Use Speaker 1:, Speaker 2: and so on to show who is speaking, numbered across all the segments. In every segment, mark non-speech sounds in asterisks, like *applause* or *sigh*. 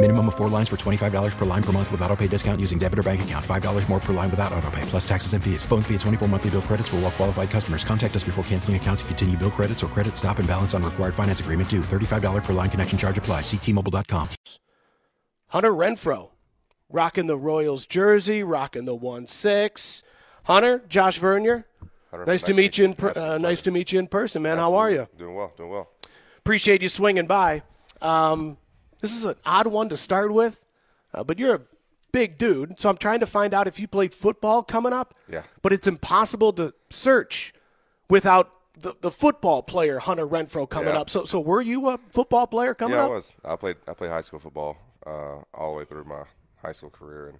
Speaker 1: Minimum of four lines for $25 per line per month with auto pay discount using debit or bank account. $5 more per line without auto pay, plus taxes and fees. Phone fee at 24 monthly bill credits for all well qualified customers. Contact us before canceling account to continue bill credits or credit stop and balance on required finance agreement due. $35 per line connection charge apply. Ctmobile.com.
Speaker 2: Hunter Renfroe, rocking the Royals jersey, rocking the one six. Hunter, Josh Vernier,
Speaker 3: Hunter,
Speaker 2: nice, to meet you in per- uh, nice to meet you in person, man. How are you?
Speaker 3: Doing well, doing well.
Speaker 2: Appreciate you swinging by. Um, this is an odd one to start with, uh, but you're a big dude, so I'm trying to find out if you played football coming up.
Speaker 3: Yeah.
Speaker 2: But it's impossible to search without the, the football player Hunter Renfrow coming
Speaker 3: Yeah.
Speaker 2: up. So so were you a football player coming
Speaker 3: yeah,
Speaker 2: up?
Speaker 3: I was. I played. I played high school football uh, all the way through my high school career, and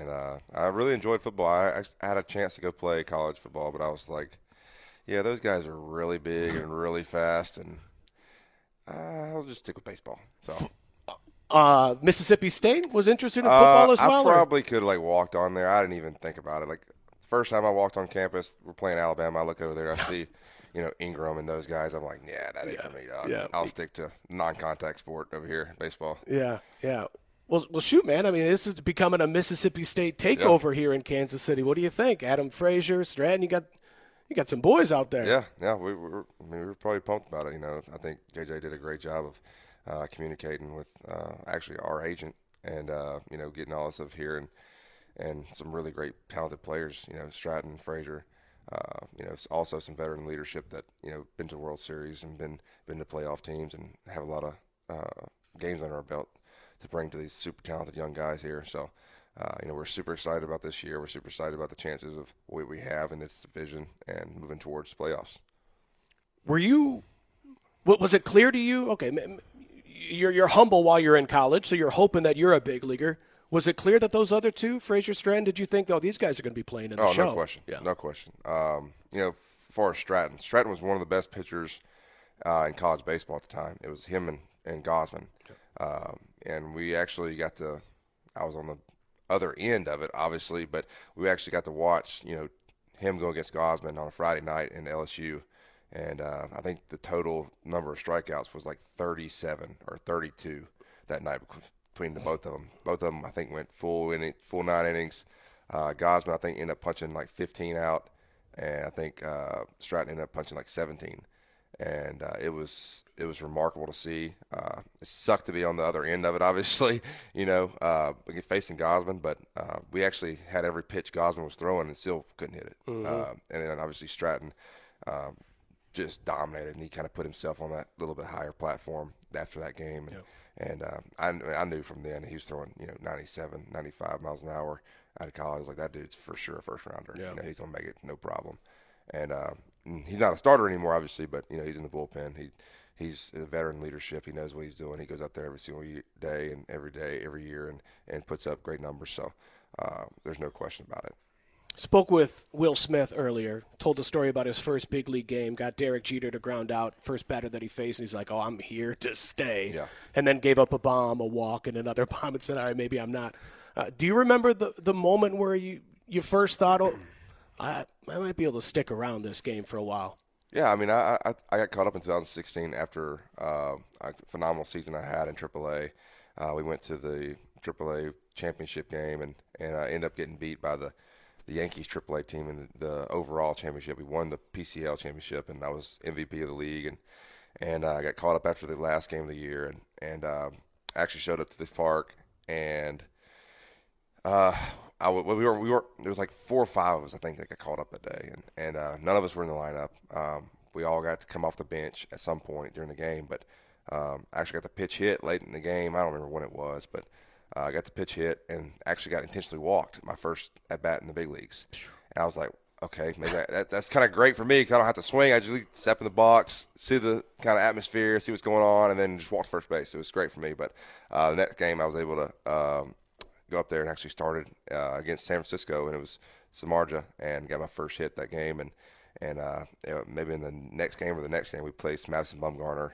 Speaker 3: and uh, I really enjoyed football. I, I had a chance to go play college football, but I was like, yeah, those guys are really big and really fast, and uh, I'll just stick with baseball. So
Speaker 2: Uh, Mississippi State was interested in football
Speaker 3: uh,
Speaker 2: as well.
Speaker 3: I
Speaker 2: or-
Speaker 3: probably could like walked on there. I didn't even think about it. Like first time I walked on campus, we're playing Alabama. I look over there, I see. *laughs* You know Ingram and those guys. I'm like, yeah, that ain't for me, dog.
Speaker 2: yeah.
Speaker 3: I'll stick to non-contact sport over here, baseball.
Speaker 2: Yeah, yeah. Well, well, shoot, man. I mean, this is becoming a Mississippi State takeover here in Kansas City. What do you think, Adam Frazier, Stratton? You got, you got some boys out there.
Speaker 3: Yeah, yeah, we were. I mean, we were probably pumped about it. You know, I think JJ did a great job of uh, communicating with uh, actually our agent, and uh, you know, getting all this stuff here, and and some really great talented players. You know, Stratton, Frazier. Uh, you know, also some veteran leadership that you know been to World Series and been been to playoff teams and have a lot of uh, games under our belt to bring to these super talented young guys here. So. Uh, you know, we're super excited about this year. We're super excited about the chances of what we have in this division and moving towards playoffs.
Speaker 2: Were you? What was it clear to you? Okay, you're you're humble while you're in college, so you're hoping that you're a big leaguer. Was it clear that those other two, Frazier, Stratton, did you think, oh, these guys are going to be playing in the
Speaker 3: Oh,
Speaker 2: show?
Speaker 3: no question.
Speaker 2: Yeah.
Speaker 3: No question. Um, you know, far as Stratton, Stratton was one of the best pitchers uh, in college baseball at the time. It was him and, and Gausman. Um, and we actually got to, I was on the other end of it, obviously, but we actually got to watch, you know, him go against Gausman on a Friday night in LSU. And uh, I think the total number of strikeouts was like 37 or 32 that night between the both of them. Both of them, I think, went full inning, full nine innings. Uh, Gausman, I think, ended up punching like 15 out, and I think uh, Stratton ended up punching like 17. And uh, it was it was remarkable to see. Uh, it sucked to be on the other end of it, *laughs* obviously, you know, uh, facing Gausman. But uh, we actually had every pitch Gausman was throwing and still couldn't hit it. Uh, and then obviously Stratton um, just dominated, and he kind of put himself on that little bit higher platform after that game. And, and uh, I, I knew from then he was throwing, you know, 97, 95 miles an hour out of college. Like, that dude's for sure a first rounder. You know, he's going to make it no problem. And uh, he's not a starter anymore, obviously, but, you know, he's in the bullpen. He He's a veteran leadership. He knows what he's doing. He goes out there every single day and every day, every year, and, and puts up great numbers. So uh, there's no question about it.
Speaker 2: Spoke with Will Smith earlier, told the story about his first big league game, got Derek Jeter to ground out, first batter that he faced, and he's like, oh, I'm here to stay.
Speaker 3: Yeah.
Speaker 2: And then gave up a bomb, a walk, and another *laughs* bomb and said, all right, maybe I'm not. Uh, do you remember the, the moment where you, you first thought, oh, I, I might be able to stick around this game for a while?
Speaker 3: Yeah, I mean, I I, I got caught up in 2016 after uh, a phenomenal season I had in AAA. Uh, we went to the AAA championship game and and I ended up getting beat by the the Yankees AAA team in the, the overall championship. We won the PCL championship, and I was MVP of the league. And and uh, I got caught up after the last game of the year, and and uh, actually showed up to the park and uh, I we were we were there was like four or five of us I think that got called up that day, and and uh, none of us were in the lineup. Um, we all got to come off the bench at some point during the game, but um, I actually got the pitch hit late in the game. I don't remember when it was, but uh, I got the pitch hit and actually got intentionally walked my first at bat in the big leagues. And I was like, okay, maybe that, that, that's kind of great for me because I don't have to swing. I just step in the box, see the kind of atmosphere, see what's going on, and then just walk to first base. It was great for me. But uh, the next game, I was able to um, go up there and actually started uh, against San Francisco, and it was Samardzija, and got my first hit that game. And and uh, maybe in the next game or the next game, we placed Madison Bumgarner,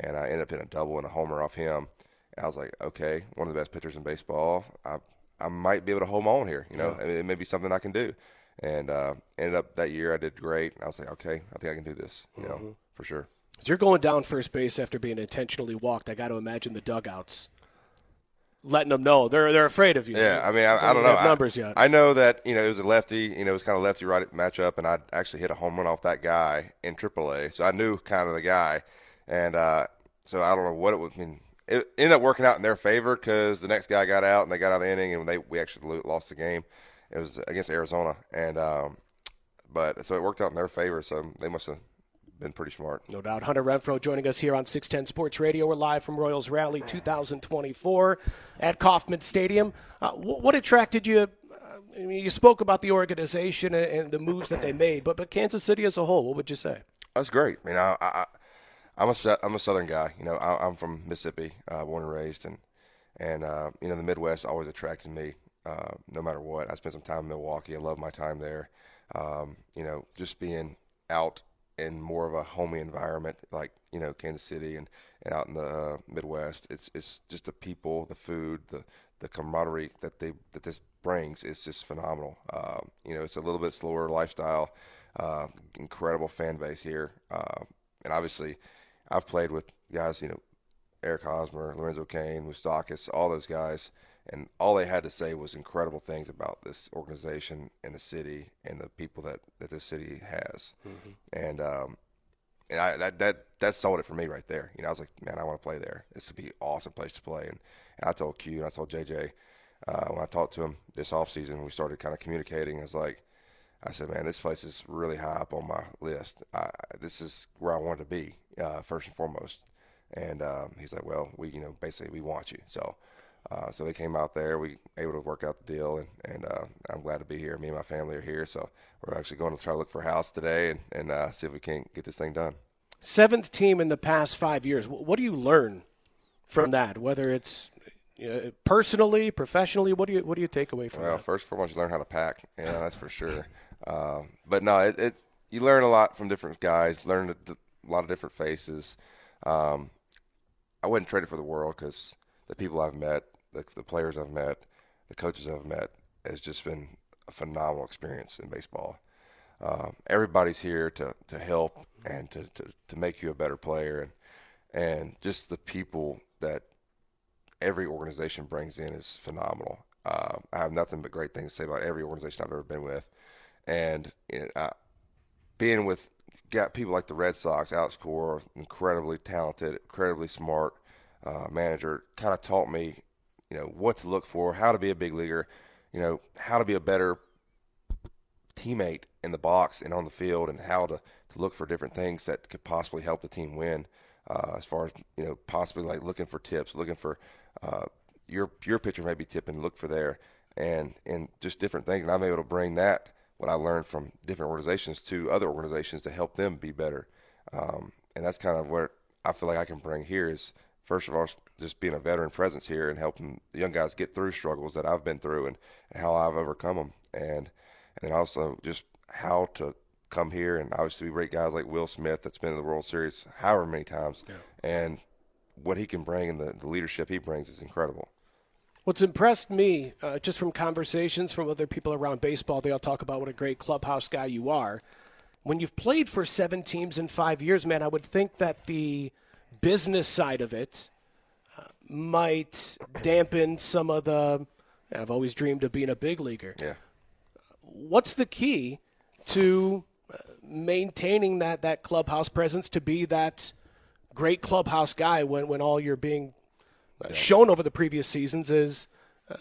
Speaker 3: and I ended up in a double and a homer off him. And I was like, okay, one of the best pitchers in baseball. I I might be able to hold my own here. You know, yeah. it may be something I can do. And uh, ended up that year, I did great. I was like, okay, I think I can do this. You mm-hmm. know, for sure.
Speaker 2: You're going down first base after being intentionally walked, I got to imagine the dugouts letting them know they're they're afraid of you.
Speaker 3: Yeah, I mean, I, I don't know numbers yet. I know that you know it was a lefty, you know, it was kind of lefty right matchup, and I actually hit a home run off that guy in AAA, so I knew kind of the guy, and uh, so I don't know what it would mean. It ended up working out in their favor because the next guy got out and they got out of the inning, and they we actually lost the game. It was against Arizona, and um, but so it worked out in their favor. So they must have been pretty smart.
Speaker 2: No doubt. Hunter Renfroe joining us here on 610 Sports Radio. We're live from Royals Rally 2024 at Kauffman Stadium. Uh, what attracted you? Uh, I mean, you spoke about the organization and the moves that they made, but but Kansas City as a whole, what would you say?
Speaker 3: That's great. I mean, I, I, I'm a I'm a Southern guy. You know, I, am from Mississippi, uh, born and raised, and and uh, you know the Midwest always attracted me. Uh, no matter what, I spent some time in Milwaukee. I love my time there. Um, you know, just being out in more of a homey environment, like you know Kansas City and, and out in the uh, Midwest. It's it's just the people, the food, the the camaraderie that they that this brings is just phenomenal. Um, you know, it's a little bit slower lifestyle, uh, incredible fan base here, uh, and obviously, I've played with guys, you know, Eric Hosmer, Lorenzo Cain, Moustakas, all those guys and all they had to say was incredible things about this organization and the city and the people that, that this city has. Mm-hmm. And um, and I, that that that sold it for me right there. You know, I was like, man, I want to play there. This would be an awesome place to play. And, and I told Q and I told JJ uh, when I talked to him this off season, we started kind of communicating. I was like, I said, man, this place is really high up on my list. I, this is where I want to be uh, first and foremost. And um, he's like, well, we you know basically we want you. So uh, so they came out there. We able to work out the deal, and, and uh, I'm glad to be here. Me and my family are here, so we're actually going to try to look for a house today and, and uh, see if we can't get this thing done.
Speaker 2: Seventh team in the past five years. What do you learn from that? Whether it's personally, professionally, what do you what do you take away from
Speaker 3: well,
Speaker 2: that?
Speaker 3: first and foremost, you learn how to pack. Yeah, that's for sure. Um, but no, it, it, you learn a lot from different guys. Learn a, a lot of different faces. Um, I wouldn't trade it for the world because the people I've met the, the players I've met, the coaches I've met, has just been a phenomenal experience in baseball. Um, everybody's here to, to help and to, to, to make you a better player, and and just the people that every organization brings in is phenomenal. Uh, I have nothing but great things to say about every organization I've ever been with, and uh, being with got people like the Red Sox, Alex Cora, incredibly talented, incredibly smart uh, manager, kind of taught me you know what to look for, how to be a big leaguer, you know how to be a better teammate in the box and on the field, and how to, to look for different things that could possibly help the team win. Uh, as far as you know, possibly like looking for tips, looking for uh, your your pitcher may be tipping, look for there, and and just different things. And I'm able to bring that what I learned from different organizations to other organizations to help them be better. Um, and that's kind of what I feel like I can bring here is first of all, just being a veteran presence here and helping the young guys get through struggles that I've been through and, and how I've overcome them, and and then also just how to come here and obviously we rate guys like Will Smith that's been in the World Series however many times, yeah. and what he can bring and the, the leadership he brings is incredible.
Speaker 2: What's impressed me, uh, just from conversations from other people around baseball, they all talk about what a great clubhouse guy you are. When you've played for seven teams in five years, man, I would think that the business side of it uh, might dampen some of the. I've always dreamed of being a big leaguer.
Speaker 3: Yeah.
Speaker 2: What's the key to uh, maintaining that that clubhouse presence to be that great clubhouse guy when when all you're being yeah. shown over the previous seasons is uh,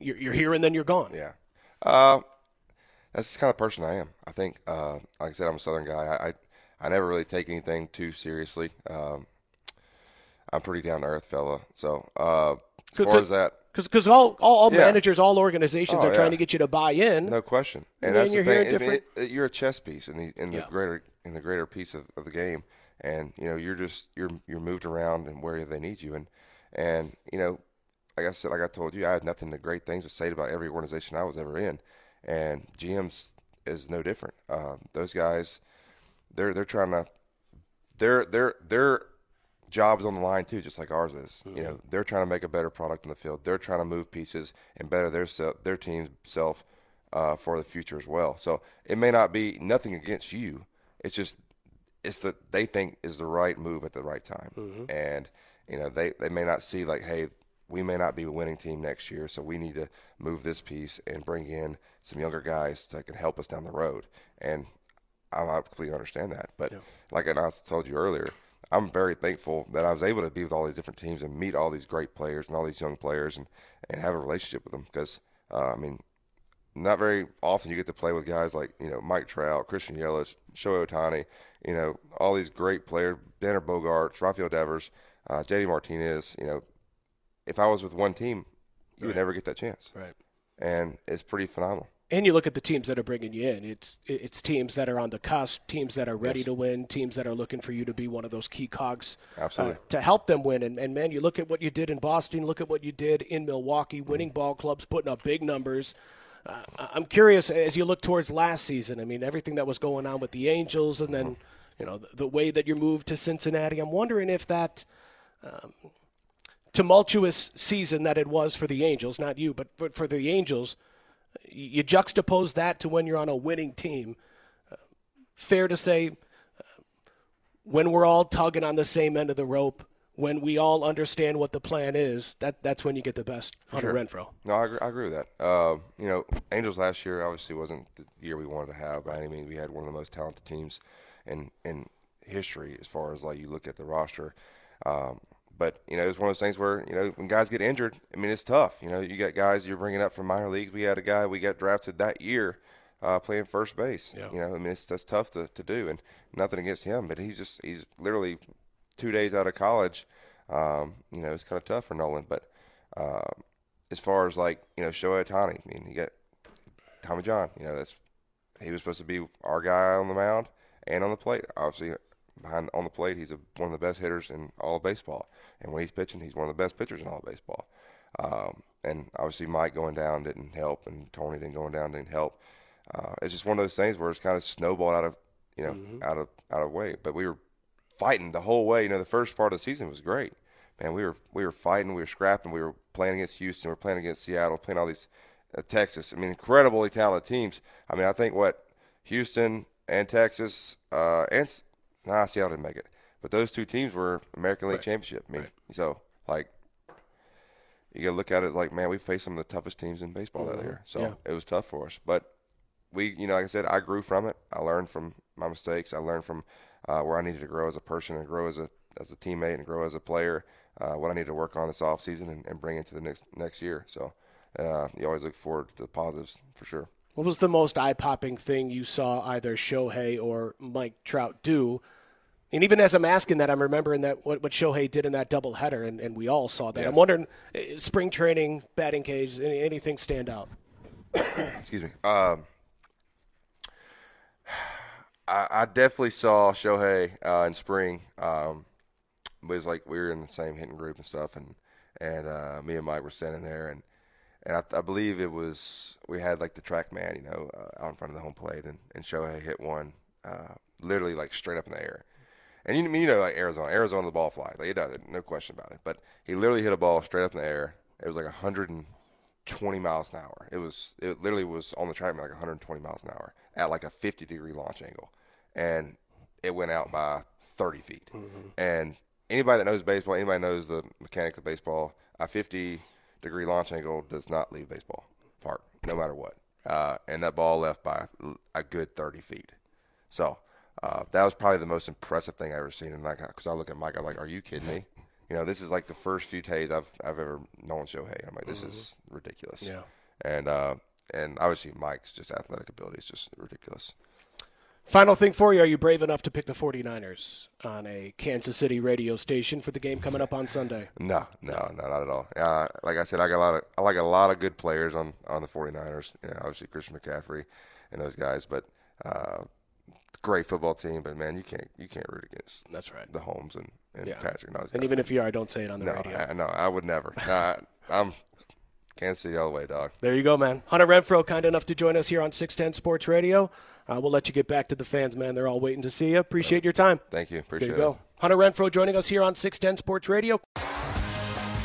Speaker 2: you're, you're here and then you're gone.
Speaker 3: Yeah. Uh, that's the kind of person I am. I think, uh, like I said, I'm a Southern guy. I, I, I never really take anything too seriously. Um, I'm pretty down to earth fella. So uh, as far as that,
Speaker 2: because all, all, all
Speaker 3: Yeah.
Speaker 2: managers, all organizations
Speaker 3: Oh,
Speaker 2: are trying
Speaker 3: yeah.
Speaker 2: to get you to buy in.
Speaker 3: no question. And
Speaker 2: Yeah,
Speaker 3: that's
Speaker 2: you're
Speaker 3: the
Speaker 2: here
Speaker 3: thing.
Speaker 2: at
Speaker 3: I mean,
Speaker 2: different-
Speaker 3: it- you're a chess piece in the in the
Speaker 2: Yeah.
Speaker 3: greater in the greater piece of, of the game, and you know you're just you're you're moved around and where they need you, and and you know, like I said, like I told you, I had nothing but great things to say about every organization I was ever in, and GM's is no different. Um, those guys, they're they're trying to their their their job is on the line too, just like ours is. You know, they're trying to make a better product in the field. They're trying to move pieces and better their self, their team's self uh, for the future as well. So it may not be nothing against you. It's just it's that they think is the right move at the right time, and you know they they may not see like, hey, we may not be a winning team next year, so we need to move this piece and bring in some younger guys that can help us down the road. And I, I completely understand that. But like I told you earlier, I'm very thankful that I was able to be with all these different teams and meet all these great players and all these young players and, and have a relationship with them because, uh, I mean, not very often you get to play with guys like, you know, Mike Trout, Christian Yelich, Shohei Ohtani, you know, all these great players, Xander Bogaerts, Rafael Devers, uh, JD Martinez, you know, if I was with one team, you would never get that chance.
Speaker 2: Right.
Speaker 3: And it's pretty phenomenal.
Speaker 2: And you look at the teams that are bringing you in. It's it's teams that are on the cusp, teams that are ready to win, teams that are looking for you to be one of those key cogs uh,
Speaker 3: Absolutely.
Speaker 2: to help them win. And, and man, you look at what you did in Boston, look at what you did in Milwaukee, winning ball clubs, putting up big numbers. Uh, I'm curious as you look towards last season. I mean, everything that was going on with the Angels, and then you know the, the way that you moved to Cincinnati. I'm wondering if that tumultuous season that it was for the Angels, not you, but but for the Angels, you juxtapose that to when you're on a winning team. Uh, fair to say, uh, when we're all tugging on the same end of the rope, when we all understand what the plan is, that that's when you get the best Hunter Renfroe.
Speaker 3: No, I agree, I agree with that. Uh, you know, Angels last year obviously wasn't the year we wanted to have by any means. We had one of the most talented teams in in history as far as like you look at the roster. Um, but you know, it's one of those things where you know when guys get injured, I mean, it's tough. You know, you got guys you're bringing up from minor leagues. We had a guy we got drafted that year uh, playing first base.
Speaker 2: Yeah.
Speaker 3: You know, I mean, it's that's tough to, to do, and nothing against him, but he's just he's literally two days out of college. Um, you know, it's kind of tough for Nolan, but. Um, as far as like you know Shohei Ohtani, I mean, you got Tommy John. You know, that's he was supposed to be our guy on the mound and on the plate. Obviously, behind on the plate, he's a, one of the best hitters in all of baseball. And when he's pitching, he's one of the best pitchers in all of baseball. Um, and obviously, Mike going down didn't help, and Tony didn't going down didn't help. Uh, it's just one of those things where it's kind of snowballed out of you know out of out of way. But we were fighting the whole way. You know, the first part of the season was great. Man, we were we were fighting, we were scrapping, we were playing against Houston, we were playing against Seattle, playing all these uh, Texas. I mean, incredibly talented teams. I mean, I think what Houston and Texas uh, and nah, Seattle didn't make it, but those two teams were American League Championship. I mean, so like you got to look at it like, man, we faced some of the toughest teams in baseball that year, so
Speaker 2: Yeah.
Speaker 3: it was tough for us. But we, you know, like I said, I grew from it. I learned from my mistakes. I learned from uh, where I needed to grow as a person and grow as a as a teammate and grow as a player. Uh, what I need to work on this off season and, and bring into the next next year. So uh, you always look forward to the positives for sure.
Speaker 2: What was the most eye popping thing you saw either Shohei or Mike Trout do? And even as I'm asking that, I'm remembering that what, what Shohei did in that doubleheader, and, and we all saw that. I'm wondering, eh, spring training, batting cage, any, anything stand out? *coughs*
Speaker 3: excuse me. Um, I, I definitely saw Shohei uh, in spring. Um, it was like we were in the same hitting group and stuff, and and uh, me and Mike were standing there, and and I, I believe it was we had like the TrackMan, you know, uh, out in front of the home plate, and and Shohei hit one uh, literally like straight up in the air. And you, you know, like Arizona, Arizona, the ball flies. Like it does no question about it. But he literally hit a ball straight up in the air. It was like 120 miles an hour. It was, it literally was on the track like 120 miles an hour at like a 50 degree launch angle, and it went out by 30 feet. And anybody that knows baseball, anybody knows the mechanics of baseball, a 50 degree launch angle does not leave baseball park, no matter what. Uh, and that ball left by a good 30 feet. So uh, that was probably the most impressive thing I ever seen. And like, because I look at Mike, I'm like, "Are you kidding me?" You know, this is like the first few days I've I've ever known Shohei. I'm like, this is ridiculous.
Speaker 2: Yeah.
Speaker 3: And uh, and obviously Mike's just athletic ability is just ridiculous.
Speaker 2: Final thing for you: Are you brave enough to pick the 49ers on a Kansas City radio station for the game coming up on Sunday?
Speaker 3: No, no, no, not at all. Uh, like I said, I got a lot of I like a lot of good players on on the 49ers. You know, obviously Christian McCaffrey and those guys, but uh, great football team. But man, you can't you can't root against
Speaker 2: That's right.
Speaker 3: the Holmes and, and
Speaker 2: Yeah.
Speaker 3: Patrick. And,
Speaker 2: And even if you are, I don't say it on the
Speaker 3: no,
Speaker 2: radio.
Speaker 3: I, no, I would never. Nah, I'm Kansas City all the way, dog.
Speaker 2: There you go, man. Hunter Renfroe, kind enough to join us here on 610 Sports Radio. Uh, we'll let you get back to the fans, man. They're all waiting to see you. Appreciate your time.
Speaker 3: Thank you. Appreciate
Speaker 2: There you go. Hunter Renfroe joining us here on 610 Sports Radio.